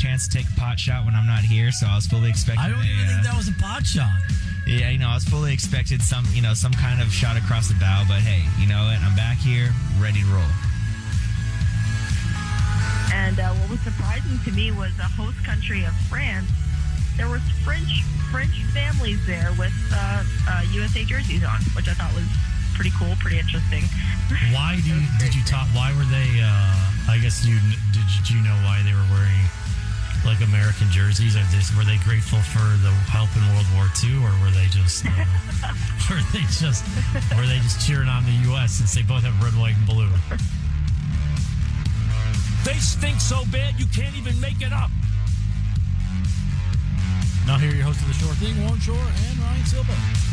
chance to take a pot shot when I'm not here, so I was fully expecting. I don't even a, think uh, that was a pot shot. Yeah, you know, I was fully expected some, you know, some kind of shot across the bow. But hey, you know what? I'm back here, ready to roll. And uh, what was surprising to me was the host country of France. There was French French families there with uh, uh, USA jerseys on, which I thought was pretty cool, pretty interesting. Why do you, did you talk? Why were they? Uh, I guess you did. You know why they were wearing like American jerseys? Are were they grateful for the help in World War II, or were they just uh, were they just were they just cheering on the U.S. since they both have red, white, and blue? They stink so bad you can't even make it up. Now here, your host of the Shore Thing, Warren Shore and Ryan Silva.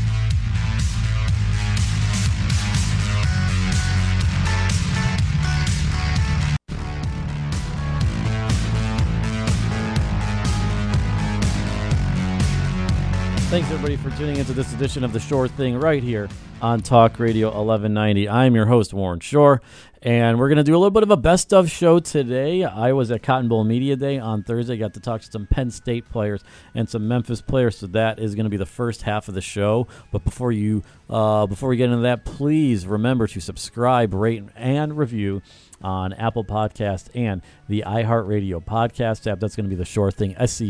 Thanks everybody for tuning into this edition of the Shore Thing right here on Talk Radio 1190. I'm your host Warren Shore, and we're going to do a little bit of a best of show today. I was at Cotton Bowl Media Day on Thursday, got to talk to some Penn State players and some Memphis players, so that is going to be the first half of the show. But before you, uh, before we get into that, please remember to subscribe, rate, and review on Apple Podcast and the iHeartRadio podcast app. That's going to be the Shore Thing. S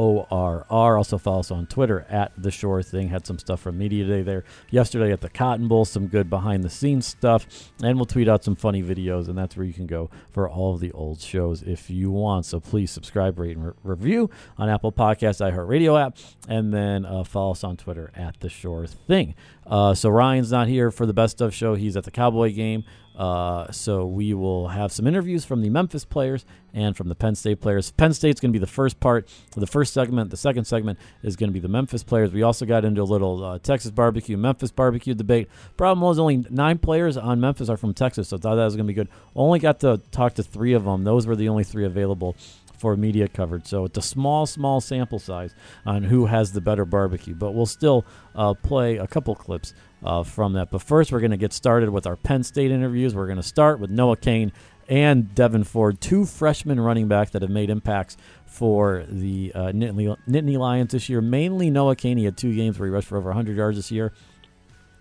C H O R R. Also follow us on Twitter at The Shore Thing. Had some stuff from Media Day there yesterday at the Cotton Bowl, some good behind the scenes stuff. And we'll tweet out some funny videos, and that's where you can go for all of the old shows if you want. So please subscribe, rate, and re- review on Apple Podcasts, iHeartRadio app, and then uh, follow us on Twitter at The Shore Thing. Uh, so Ryan's not here for the best of show. He's at the Cowboy game. Uh, so we will have some interviews from the Memphis players and from the Penn State players. Penn State's going to be the first part, the first segment. The second segment is going to be the Memphis players. We also got into a little uh, Texas barbecue, Memphis barbecue debate. Problem was only nine players on Memphis are from Texas, so I thought that was going to be good. Only got to talk to three of them. Those were the only three available for media coverage. So it's a small, small sample size on who has the better barbecue. But we'll still uh, play a couple clips uh, from that. But first, we're going to get started with our Penn State interviews. We're going to start with Noah Cain and Devyn Ford, two freshman running backs that have made impacts for the uh, Nittany, Nittany Lions this year. Mainly Noah Cain. He had two games where he rushed for over 100 yards this year.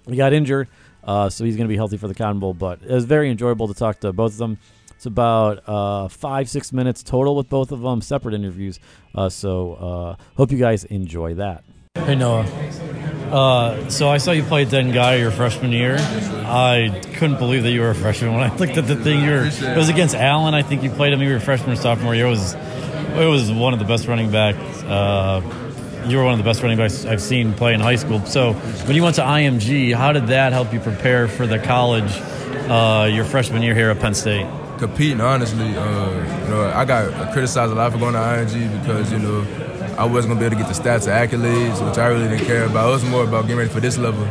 He got injured, uh, so he's going to be healthy for the Cotton Bowl. But it was very enjoyable to talk to both of them. It's about uh, five, six minutes total with both of them, separate interviews. Uh, so uh, hope you guys enjoy that. Hey Noah. Uh, so I saw you play Guyer your freshman year. I couldn't believe that you were a freshman. When I looked at the thing, you were, it was against Allen. I think you played him. You were freshman or sophomore year. It was it was one of the best running backs. Uh, you were one of the best running backs I've seen play in high school. So when you went to IMG, how did that help you prepare for the college uh, your freshman year here at Penn State? competing honestly. Uh, you know, I got criticized a lot for going to IMG because you know I wasn't gonna be able to get the stats or accolades, which I really didn't care about. It was more about getting ready for this level.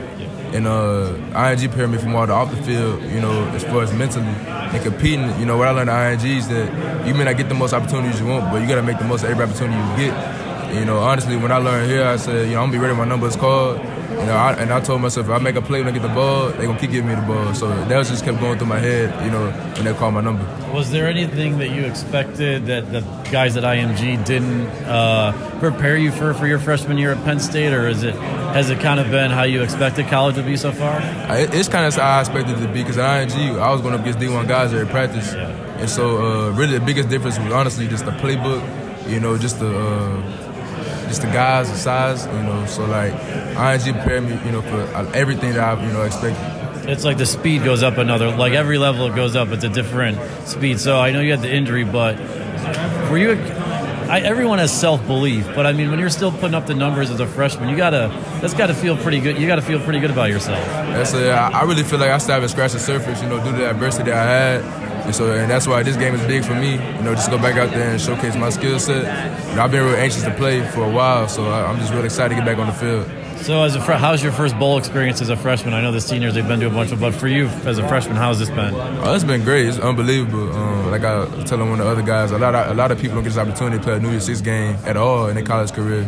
And uh, IMG prepared me for more the off the field, you know, as far as mentally and competing. You know, what I learned at IMG is that you may not get the most opportunities you want, but you gotta make the most of every opportunity you get. You know, honestly, when I learned here, I said, you know, I'm gonna be ready when my number is called. You know, I, and I told myself if I make a play when I get the ball, they gonna keep giving me the ball. So that was just kept going through my head, you know, when they called my number. Was there anything that you expected that the guys at IMG didn't uh, prepare you for for your freshman year at Penn State, or is it has it kind of been how you expected college to be so far? I, it's kind of how I expected it to be because at IMG, I was going up against D1 guys every practice, Yeah. and so uh, really the biggest difference was honestly just the playbook, you know, just the. Uh, just the guys, the size, you know. So like, IMG prepared me, you know, for uh, everything that I've you know, expected. It's like the speed goes up another, like every level it goes up, it's a different speed. So I know you had the injury, but were you? I, everyone has self belief, but I mean, when you're still putting up the numbers as a freshman, you gotta that's got to feel pretty good. You got to feel pretty good about yourself. Yeah, a, I really feel like I still haven't scratched the surface, you know, due to the adversity that I had. And so, and that's why this game is big for me. You know, just go back out there and showcase my skill set. You know, I've been real anxious to play for a while, so I, I'm just really excited to get back on the field. So, as a fre- how's your first bowl experience as a freshman? I know the seniors they've been to a bunch of, but for you as a freshman, how's this been? Oh, it's been great. It's unbelievable. Um, like I was telling one of the other guys, a lot of, a lot of people don't get this opportunity to play a New Year's Six game at all in their college career.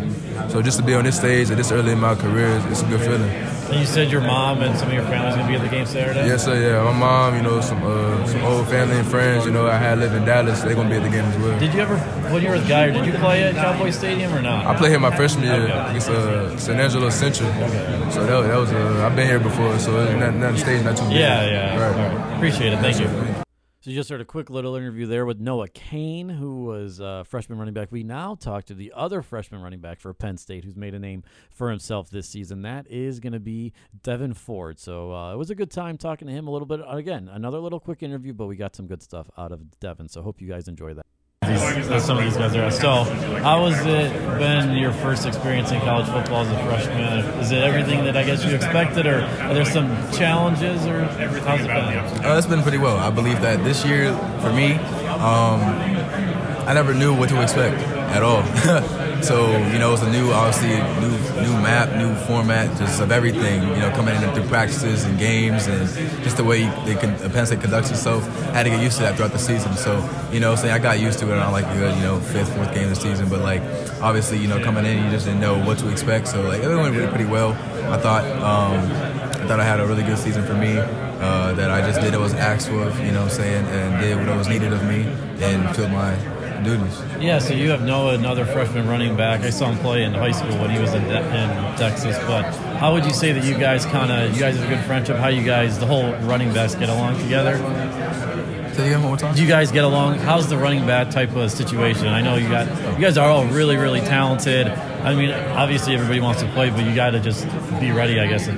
So just to be on this stage at this early in my career, it's a good feeling. And you said your mom and some of your family's gonna be at the game Saturday. Yes, sir. Yeah, my mom, you know, some uh, some old family and friends. You know, I had lived in Dallas. They're gonna be at the game as well. Did you ever, when you were with Guyer, did you play at Cowboy Stadium or not? I played here my freshman year Okay. against uh, San Angelo Central. Okay. So that, that was uh, I've been here before, so it's not, not the stage not too big. Yeah, yeah. Right. All right. Appreciate it. Thank you. So you just heard a quick little interview there with Noah Cain, who was uh, freshman running back. We now talk to the other freshman running back for Penn State, who's made a name for himself this season. That is going to be Devyn Ford. So uh, it was a good time talking to him a little bit. Again, another little quick interview, but we got some good stuff out of Devyn. So hope you guys enjoy that. These, some of these guys are. So, how has it been your first experience in college football as a freshman? Is it everything that I guess you expected, or are there some challenges, or how's it been? Uh, it's been pretty well. I believe that this year, for me, um, I never knew what to expect at all. so you know, it's a new, obviously, new new map, new format, just of everything. You know, coming in through practices and games, and just the way they can, Penn State conducts itself. Had to get used to that throughout the season. So you know, saying I got used to it on like good, you know, fifth, fourth game of the season. But like, obviously, you know, coming in, you just didn't know what to expect. So like, it went really pretty well. I thought. Um, I thought I had a really good season for me. Uh, that I just did what was asked of, you know what I'm saying, and did what was needed of me and filled my duties. Yeah, so you have Noah, another freshman running back. I saw him play in high school when he was in, De- in Texas. But how would you say that you guys kind of, you guys have a good friendship? How you guys, the whole running backs, get along together? Say again one more time. Do you guys get along? How's the running back type of situation? I know you got, you guys are all really, really talented. I mean, obviously everybody wants to play, but you got to just be ready, I guess.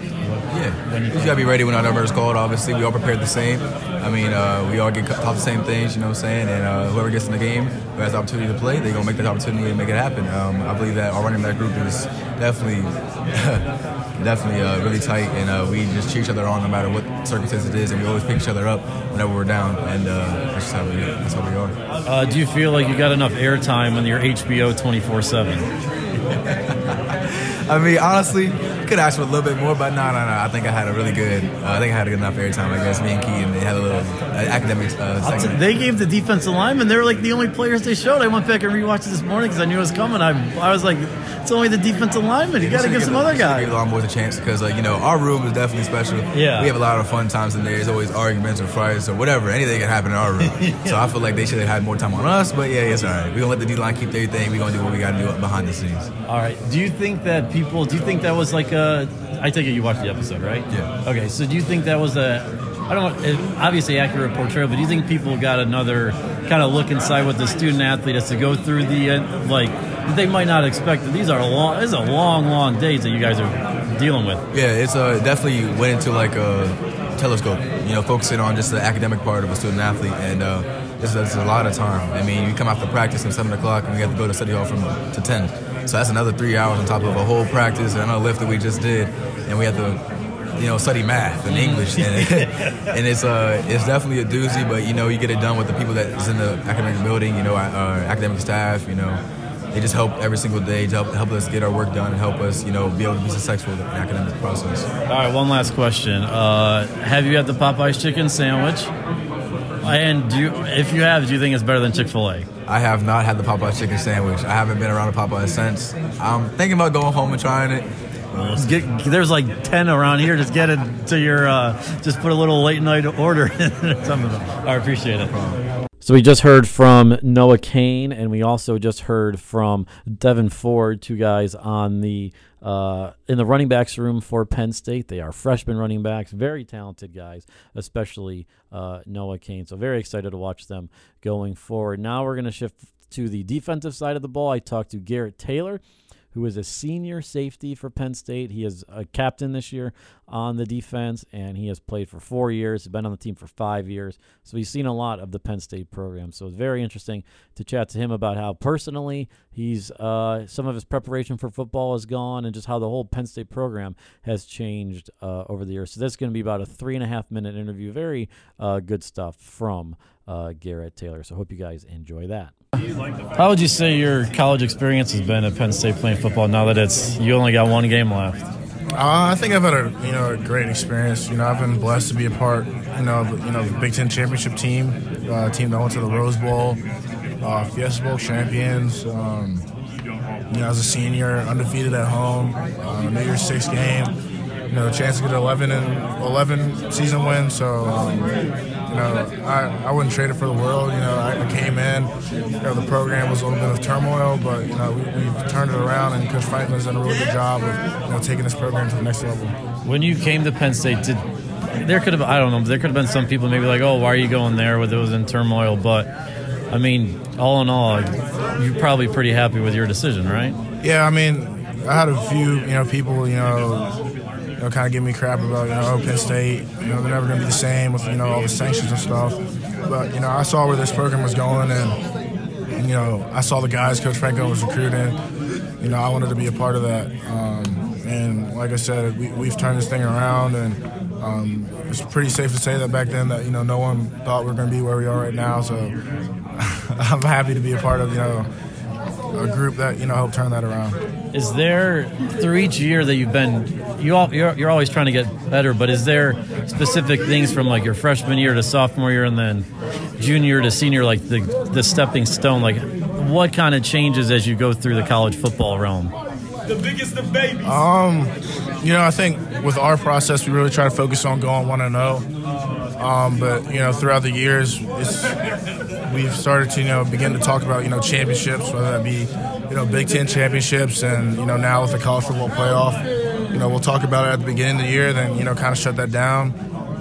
Yeah, When you you- gotta be ready when our number is called. Obviously, we all prepared the same. I mean, uh, we all get taught the same things. You know what I'm saying? And uh, whoever gets in the game, who has the opportunity to play, they're gonna make that opportunity and make it happen. Um, I believe that our running back group is definitely, definitely uh, really tight, and uh, we just cheer each other on no matter what circumstance it is, and we always pick each other up whenever we're down, and uh, that's just how we that's how we are. Uh, do you feel like you got enough airtime on your HBO 24 7? I mean, honestly, could ask for a little bit more, but no, no, no. I think I had a really good. Uh, I think I had a good enough airtime. I guess me and Keaton they had a little uh, academic uh, segment. They gave the defensive linemen. They were like the only players they showed. I went back and rewatched it this morning because I knew it was coming. I, I was like, it's only the defensive linemen. You got to give some other Give guys. the Long boys a chance because, like, you know, our room is definitely special. Yeah. we have a lot of fun times in there. There's always arguments or fights or whatever. Anything can happen in our room. So I feel like they should have had more time on us. But yeah, it's all right. We're gonna let the D line keep their thing. We're gonna do what we gotta do behind the scenes. All right. Do you think that people? Do you think that was like a? I take it you watched the episode, right? Yeah. Okay. So do you think that was a? I don't know. Obviously accurate portrayal, but do you think people got another kind of look inside what the student athlete has to go through the uh, like? They might not expect that these are long. This is a long, long days that you guys are dealing with. Yeah, it's uh, definitely went into like a telescope. You know, focusing on just the academic part of a student athlete, and uh, it's, a lot of time. I mean, you come after practice at seven o'clock, and we have to go to study hall from to ten. So that's another three hours on top of a whole practice and another lift that we just did, and we have to. You know, study math and English, and, and it's uh, it's definitely a doozy. But you know, you get it done with the people that's in the academic building. You know, our, our academic staff. You know, they just help every single day to help, help us get our work done and help us, you know, be able to be successful in the academic process. All right, one last question. Uh, have you had the Popeyes chicken sandwich? And do you, if you have, do you think it's better than Chick Fil A? I have not had the Popeye chicken sandwich. I haven't been around a Popeye since. I'm thinking about going home and trying it. Get, there's like ten around here. Just get it to your. Uh, just put a little late night order in some of them. I appreciate it. So we just heard from Noah Cain, and we also just heard from Devyn Ford, two guys on the uh, in the running backs room for Penn State. They are freshman running backs, very talented guys, especially uh, Noah Cain. So very excited to watch them going forward. Now we're going to shift to the defensive side of the ball. I talked to Garrett Taylor who is a senior safety for Penn State. He is a captain this year on the defense, and he has played for four years. Been on the team for five years, so he's seen a lot of the Penn State program. So it's very interesting to chat to him about how personally he's uh, some of his preparation for football has gone, and just how the whole Penn State program has changed uh, over the years. So that's going to be about a three and a half minute interview. Very uh, good stuff from uh, Garrett Taylor. So hope you guys enjoy that. How would you say your college experience has been at Penn State playing football? Now that it's you only got one game left. Uh, I think I've had a you know a great experience. You know, I've been blessed to be a part. You know, of, you know, the Big Ten championship team, uh, team that went to the Rose Bowl, uh, Fiesta Bowl champions. Um, you know, as a senior, undefeated at home, uh, New Year's Six game. You know, chance to get 11 and 11 season win. So, um, you know, I, I wouldn't trade it for the world. You know, I, I came in, you know, the program was a little bit of turmoil, but you know, we, we've turned it around, and Coach Franklin's done a really good job of you know taking this program to the next level. When you came to Penn State, did there could have I don't know there could have been some people maybe like oh why are you going there with it was in turmoil but I mean all in all you're probably pretty happy with your decision right Yeah, I mean, I had a few, you know, people, you know, know, kind of give me crap about, you know, oh, Penn State, you know, they're never going to be the same with, you know, all the sanctions and stuff. But, you know, I saw where this program was going and, you know, I saw the guys Coach Franklin was recruiting. You know, I wanted to be a part of that. Um, and like I said, we, we've turned this thing around and um, it's pretty safe to say that back then that, you know, no one thought we were going to be where we are right now. So I'm happy to be a part of, you know, a group that, you know, helped turn that around. is there through each year that you've been you all you're, you're always trying to get better but is there specific things from like your freshman year to sophomore year and then junior to senior like the the stepping stone like what kind of changes as you go through the college football realm The biggest of babies. Um, you know, I think with our process, we really try to focus on going one and zero. Um, but you know, throughout the years, we've started to you know begin to talk about you know championships, whether that be you know Big Ten championships, and you know now with the college football playoff, you know we'll talk about it at the beginning of the year, then you know kind of shut that down,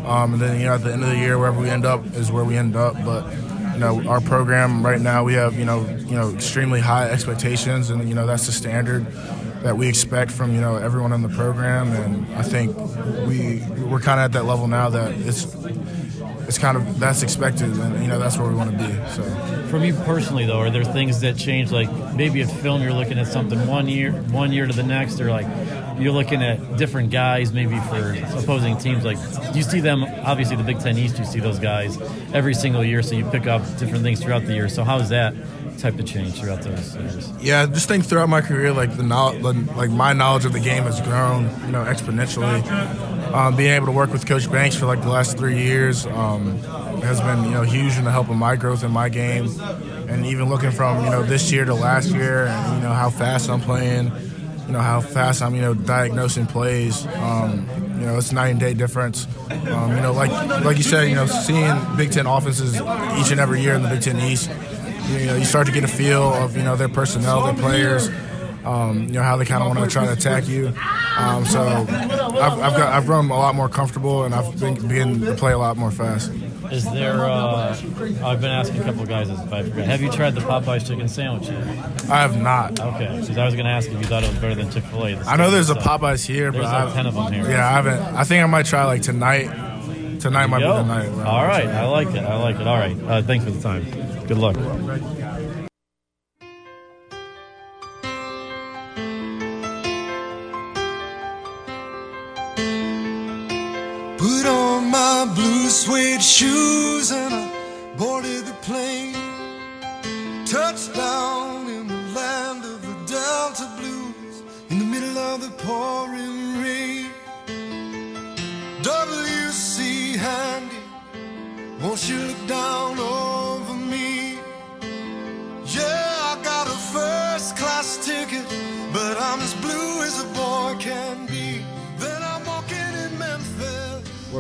um, and then you know at the end of the year, wherever we end up is where we end up. But you know our program right now, we have you know you know extremely high expectations, and you know that's the standard that we expect from you know everyone in the program, and I think we we're kind of at that level now that it's it's kind of that's expected, and you know that's where we want to be. So From you personally, though, are there things that change? Like maybe a film, you're looking at something one year, one year to the next, or like you're looking at different guys, maybe for opposing teams. Like you see them, obviously the Big Ten East, you see those guys every single year, so you pick up different things throughout the year. So how's that type of change throughout those years? yeah, just think throughout my career, like the knowledge, like my knowledge of the game has grown, you know, exponentially. Um, being able to work with Coach Banks for like the last three years um, has been you know huge in the help of my growth in my game, and even looking from you know this year to last year, and you know how fast I'm playing, you know how fast I'm you know diagnosing plays. Um, you know it's night and day difference. Um, you know like like you said, you know seeing Big Ten offenses each and every year in the Big Ten East, you know you start to get a feel of you know their personnel, their players um, you know how they kind of want to try to attack you. Um, so I've, I've got I've grown a lot more comfortable and I've been beginning to play a lot more fast. Is there? Uh, I've been asking a couple of guys this if I forgot. Have you tried the Popeyes chicken sandwich yet? I have not. Okay, because I was going to ask if you thought it was better than Chick Fil A. I know there's a Popeyes here, but There's I like ten of them here. yeah I haven't. I think I might try like tonight. Tonight might Yo. be the night. All right. I like it. I like it. All right, uh, thanks for the time. Good luck.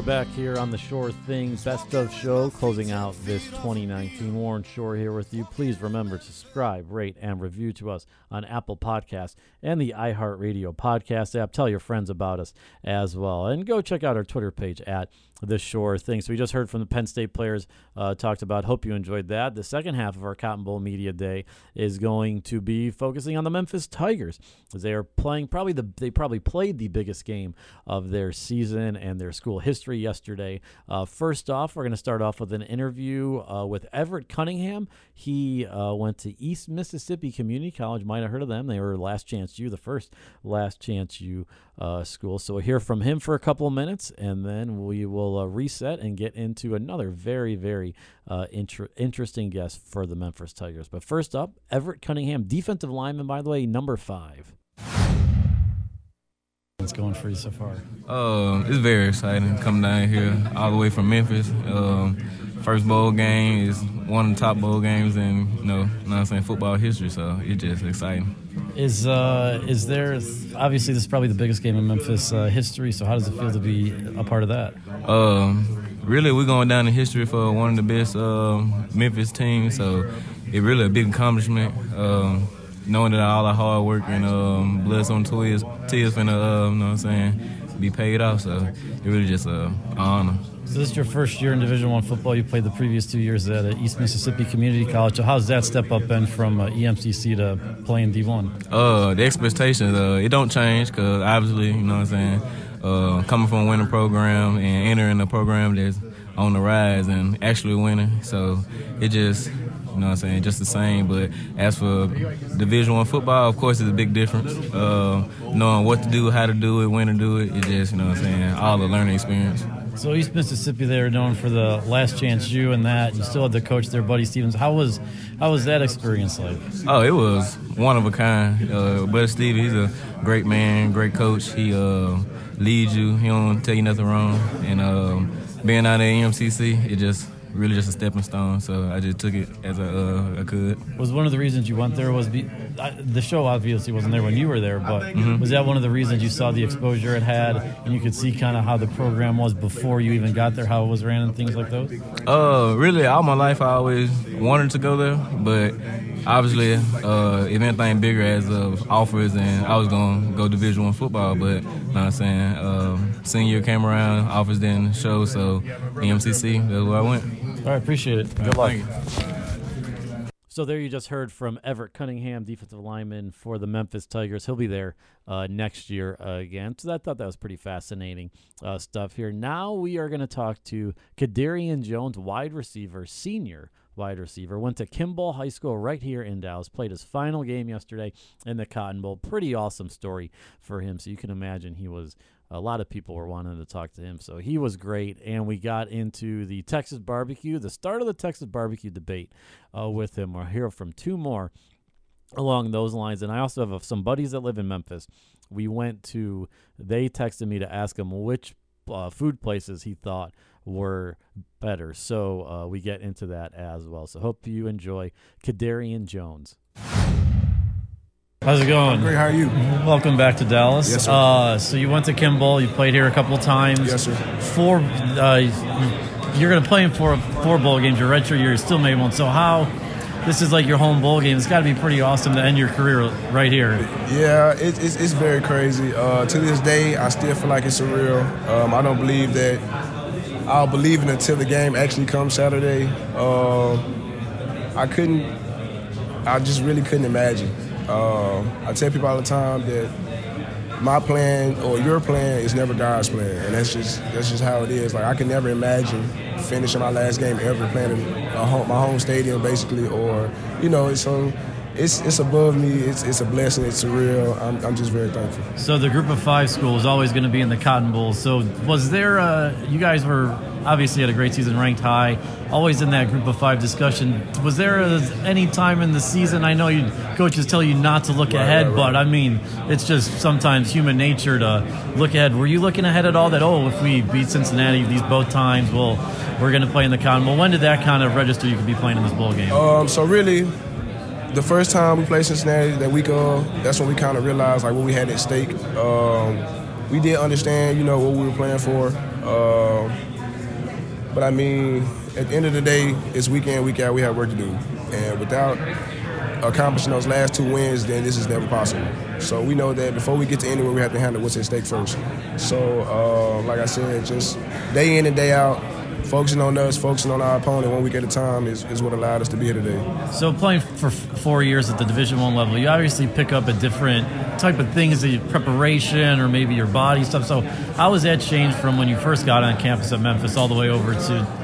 We're back here on the Shore Thing Best of Show, closing out this 2019. Warren Shore here with you. Please remember to subscribe, rate, and review to us on Apple Podcasts and the iHeartRadio podcast app. Tell your friends about us as well. And go check out our Twitter page at the Shore Thing. So we just heard from the Penn State players, uh, talked about. Hope you enjoyed that. The second half of our Cotton Bowl Media Day is going to be focusing on the Memphis Tigers as they are playing probably the they probably played the biggest game of their season and their school history yesterday. Uh, first off, we're going to start off with an interview uh, with Everit Cunningham. He uh, went to East Mississippi Community College. Might have heard of them. They were Last Chance U, the first Last Chance U uh, school. So we'll hear from him for a couple of minutes, and then we will uh, reset and get into another very, very uh, inter- interesting guest for the Memphis Tigers. But first up, Everit Cunningham, defensive lineman, by the way, number five. What's going for you so far? Um, it's very exciting coming down here all the way from Memphis. Um, first bowl game is one of the top bowl games in you know, you know what I'm saying, football history. So it's just exciting. Is uh, is there obviously this is probably the biggest game in Memphis uh, history? So how does it feel to be a part of that? Um, really, we're going down in history for one of the best uh, Memphis teams. So it's really a big accomplishment. Um, knowing that all the hard work and um, blood, on tears, tears finna, uh, you know what I'm saying, be paid off. So it really just uh, an honor. So this is your first year in Division One football. You played the previous two years at uh, East Mississippi Community College. So how's that step up been from uh, EMCC to playing D1? Uh, the expectations, uh, it don't change because obviously, you know what I'm saying, uh, coming from a winning program and entering a program that's on the rise and actually winning. So it just, you know what I'm saying, just the same. But as for Division One football, of course, it's a big difference. Uh, knowing what to do, how to do it, when to do it, it just, you know what I'm saying, all the learning experience. So East Mississippi, they were known for the Last Chance U and that. You still had the coach there, Buddy Stephens. How was how was that experience like? Oh, it was one of a kind. Uh, Buddy Stephens, he's a great man, great coach. He uh, leads you. He don't tell you nothing wrong. And um, being out at EMCC, it just really just a stepping stone. So I just took it as I, uh, I could. Was one of the reasons you went there was be, I, the show obviously wasn't there when you were there, but Mm-hmm. was that one of the reasons you saw the exposure it had and you could see kind of how the program was before you even got there, how it was ran and things like those? Uh, really, all my life I always wanted to go there, but obviously, uh, if anything bigger as of offers, and I was gonna go Division One football. But, you know what I'm saying, um, senior came around, offers didn't show, so EMCC, that's where I went. All right, appreciate it. Good luck. So there you just heard from Everit Cunningham, defensive lineman for the Memphis Tigers. He'll be there uh, next year uh, again. So I thought that was pretty fascinating uh, stuff here. Now we are going to talk to Kedarian Jones, wide receiver, senior wide receiver. Went to Kimball High School right here in Dallas. Played his final game yesterday in the Cotton Bowl. Pretty awesome story for him. So you can imagine he was a lot of people were wanting to talk to him. So he was great. And we got into the Texas barbecue, the start of the Texas barbecue debate uh, with him. We'll hear from two more along those lines. And I also have some buddies that live in Memphis. We went to, they texted me to ask him which uh, food places he thought were better. So uh, we get into that as well. So hope you enjoy Kedarian Jones. How's it going? Great, how are you? Welcome back to Dallas. Yes, sir. Uh, so you went to Kimball. You played here a couple times. Yes, sir. Four. Uh, you're going to play in four four bowl games. Your redshirt year, you still made one. So how? This is like your home bowl game. It's got to be pretty awesome to end your career right here. Yeah, it, it's, it's very crazy. Uh, to this day, I still feel like it's surreal. Um, I don't believe that I'll believe it until the game actually comes Saturday. Um, I couldn't, I just really couldn't imagine. Um, I tell people all the time that my plan or your plan is never God's plan, and that's just that's just how it is. Like I can never imagine finishing my last game ever playing in a home, my home stadium, basically, or you know, so it's it's above me. It's it's a blessing. It's surreal. I'm I'm just very thankful. So the group of five school is always going to be in the Cotton Bowl. So was there? Uh, you guys were obviously had a great season, ranked high, always in that group of five discussion. Was there a, any time in the season? I know you coaches tell you not to look Right, ahead, right, but. I mean it's just sometimes human nature to look ahead. Were you looking ahead at all? That oh, if we beat Cincinnati these both times, well, we're going to play in the Cotton Well, When did that kind of register? You could be playing in this bowl game. Um, so really, the first time we played Cincinnati, that week of, that's when we kind of realized like what we had at stake. Um, we did understand, you know, what we were playing for. Um, but I mean, at the end of the day, it's week in, week out. We have work to do, and without accomplishing those last two wins, then this is never possible. So we know that before we get to anywhere, we have to handle what's at stake first. So, uh, like I said, just day in and day out, focusing on us, focusing on our opponent one week at a time is, is what allowed us to be here today. So playing for f- four years at the Division One level, you obviously pick up a different type of things, the preparation or maybe your body stuff. So how has that changed from when you first got on campus at Memphis all the way over to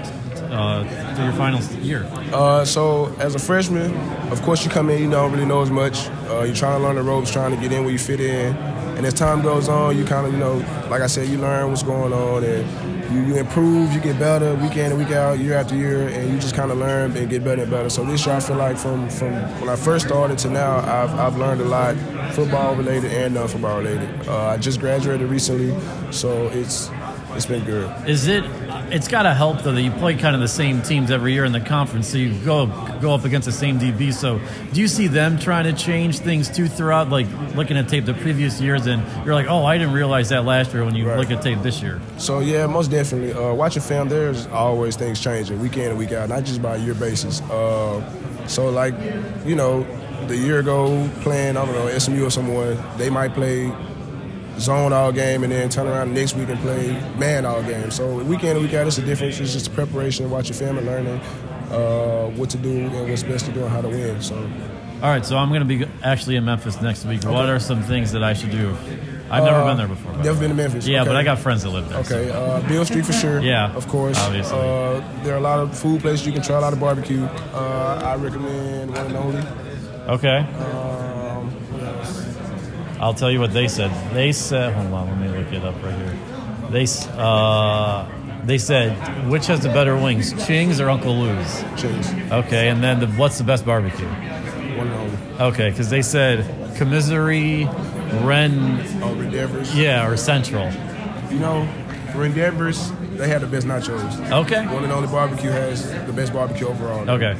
uh, to your final year? Uh, so as a freshman, of course you come in, you don't really know as much. Uh, you're trying to learn the ropes, trying to get in where you fit in. And as time goes on, you kind of, you know, like I said, you learn what's going on and you, you improve, you get better week in and week out, year after year, and you just kind of learn and get better and better. So this year I feel like from, from when I first started to now, I've, I've learned a lot, football related and non-football related. Uh, I just graduated recently, so it's it's been good. Is it? It's got to help though that you play kind of the same teams every year in the conference, so you go go up against the same DB. So, do you see them trying to change things too throughout, like looking at tape the previous years, and you're like, oh, I didn't realize that last year when you Right. look at tape this year. So yeah, most definitely. Uh, watching film, there's always things changing, week in and week out, not just by year basis. Uh, so like, you know, the year ago playing, I don't know, SMU or someone, they might play zone all game and then turn around next week and play man all game. So week in and week out, it's a difference. It's just preparation, watching film and learning uh, what to do and what's best to do and how to win. So All right, so I'm going to be actually in Memphis next week. What are some things that I should do? I've never Uh, been there before. Never been to Memphis. Yeah, but I got friends that live there. Okay, uh, Beale Street for sure. Yeah, of course. obviously. Uh, there are a lot of food places you can try a lot of barbecue. Uh, I recommend one and only. Okay. I'll tell you what they said. They said, hold on, let me look it up right here. They uh, they said, which has the better wings, Ching's or Uncle Lou's? Ching's. Okay, and then the, what's the best barbecue? one and only. Okay, because they said commissary, Ren, Oh, Redevers. yeah, or Central. You know, for Endeavors, they have the best nachos. Okay. One and only barbecue has the best barbecue overall. Okay.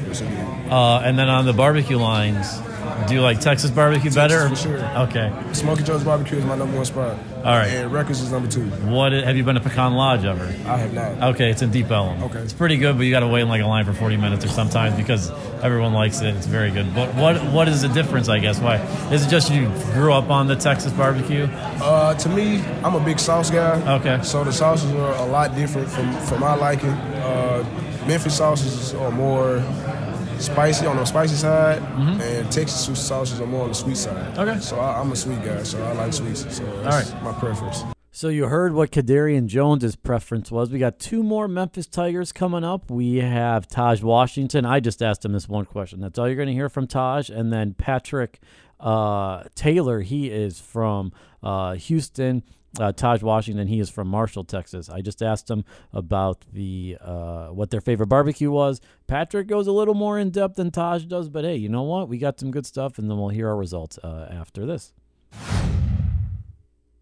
Uh, and then on the barbecue lines, do you like Texas barbecue better? for sure. Okay. Smoky Joe's barbecue is my number one spot. All right. And Records is number two. What have you been to Pecan Lodge ever? I have not. Okay, it's in Deep Ellum. Okay. It's pretty good, but you got to wait in like a line for 40 minutes or sometimes because everyone likes it. It's very good. But what what is the difference? I guess why is it just you grew up on the Texas barbecue? Uh, to me, I'm a big sauce guy. Okay. So the sauces are a lot different from for my liking. Uh, Memphis sauces are more spicy on the spicy side, and Texas sauces are more on the sweet side. Mm-hmm. Okay. So I, I'm a sweet guy, so I like sweets. So that's right. my preference. So you heard what Kedarian Jones's preference was. We got two more Memphis Tigers coming up. We have Taj Washington. I just asked him this one question. That's all you're going to hear from Taj, and then Patrick uh, Taylor. He is from uh, Houston. Uh, Taj Washington. He is from Marshall, Texas. I just asked him about the uh, what their favorite barbecue was. Patrick goes a little more in depth than Taj does, but hey, you know what? We got some good stuff, and then we'll hear our results uh, after this.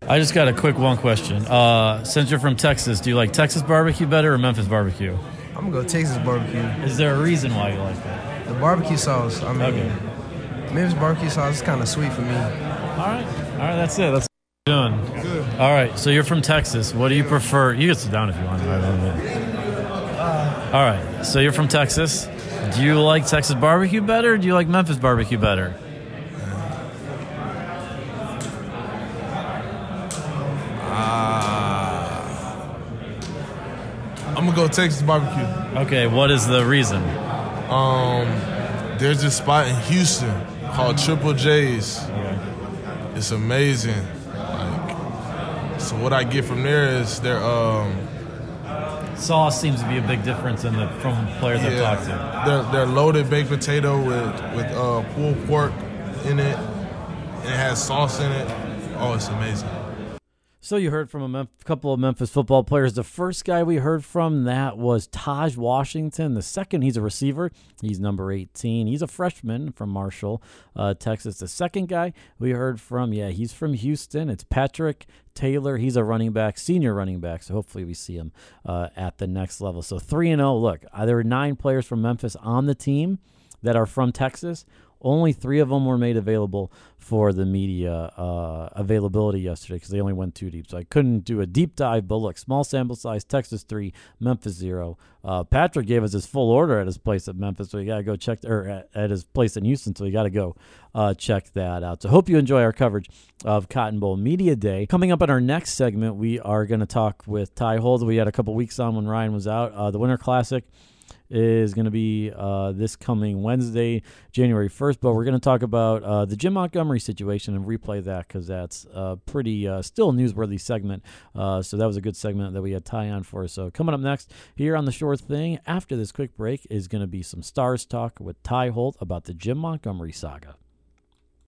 I just got a quick one question. Uh, since you're from Texas, do you like Texas barbecue better or Memphis barbecue? I'm gonna go Texas barbecue. Is there a reason why you like that? The barbecue sauce. I mean, Okay. Memphis barbecue sauce is kind of sweet for me. All right, all right, that's it. That's what you're doing. Good. All right, so you're from Texas. What do you prefer? You can sit down if you want. All right, so you're from Texas. Do you like Texas barbecue better? Or do you like Memphis barbecue better? I'm gonna go Texas barbecue. Okay, what is the reason? Um, there's this spot in Houston called Triple J's. It's amazing. So what I get from there is their um, Sauce seems to be a big difference in the from players I've talked to. their their loaded baked potato with with uh, pulled pork in it, and it has sauce in it. Oh, it's amazing. So you heard from a Mem- couple of Memphis football players. The first guy we heard from that was Taj Washington. The second, he's a receiver. He's number 18. He's a freshman from Marshall, uh, Texas. The second guy we heard from, yeah, he's from Houston. It's Patrick Taylor. He's a running back, senior running back. So hopefully we see him uh, at the next level. So three and zero. Look, uh, there were nine players from Memphis on the team that are from Texas. Only three of them were made available for the media uh, availability yesterday because they only went two deep. So I couldn't do a deep dive. But look, small sample size: Texas three, Memphis zero. Uh, Patrick gave us his full order at his place at Memphis, so you gotta go check, or at, at his place in Houston, so you gotta go uh, check that out. So hope you enjoy our coverage of Cotton Bowl Media Day. Coming up in our next segment, we are going to talk with Ty Holt. We had a couple weeks on when Ryan was out. Uh, the Winter Classic is going to be uh, this coming Wednesday, January 1st. But we're going to talk about uh, the Jim Montgomery situation and replay that because that's a pretty uh, still newsworthy segment. Uh, so that was a good segment that we had Ty on for. So coming up next here on the Shore Thing after this quick break is going to be some stars talk with Ty Holt about the Jim Montgomery saga.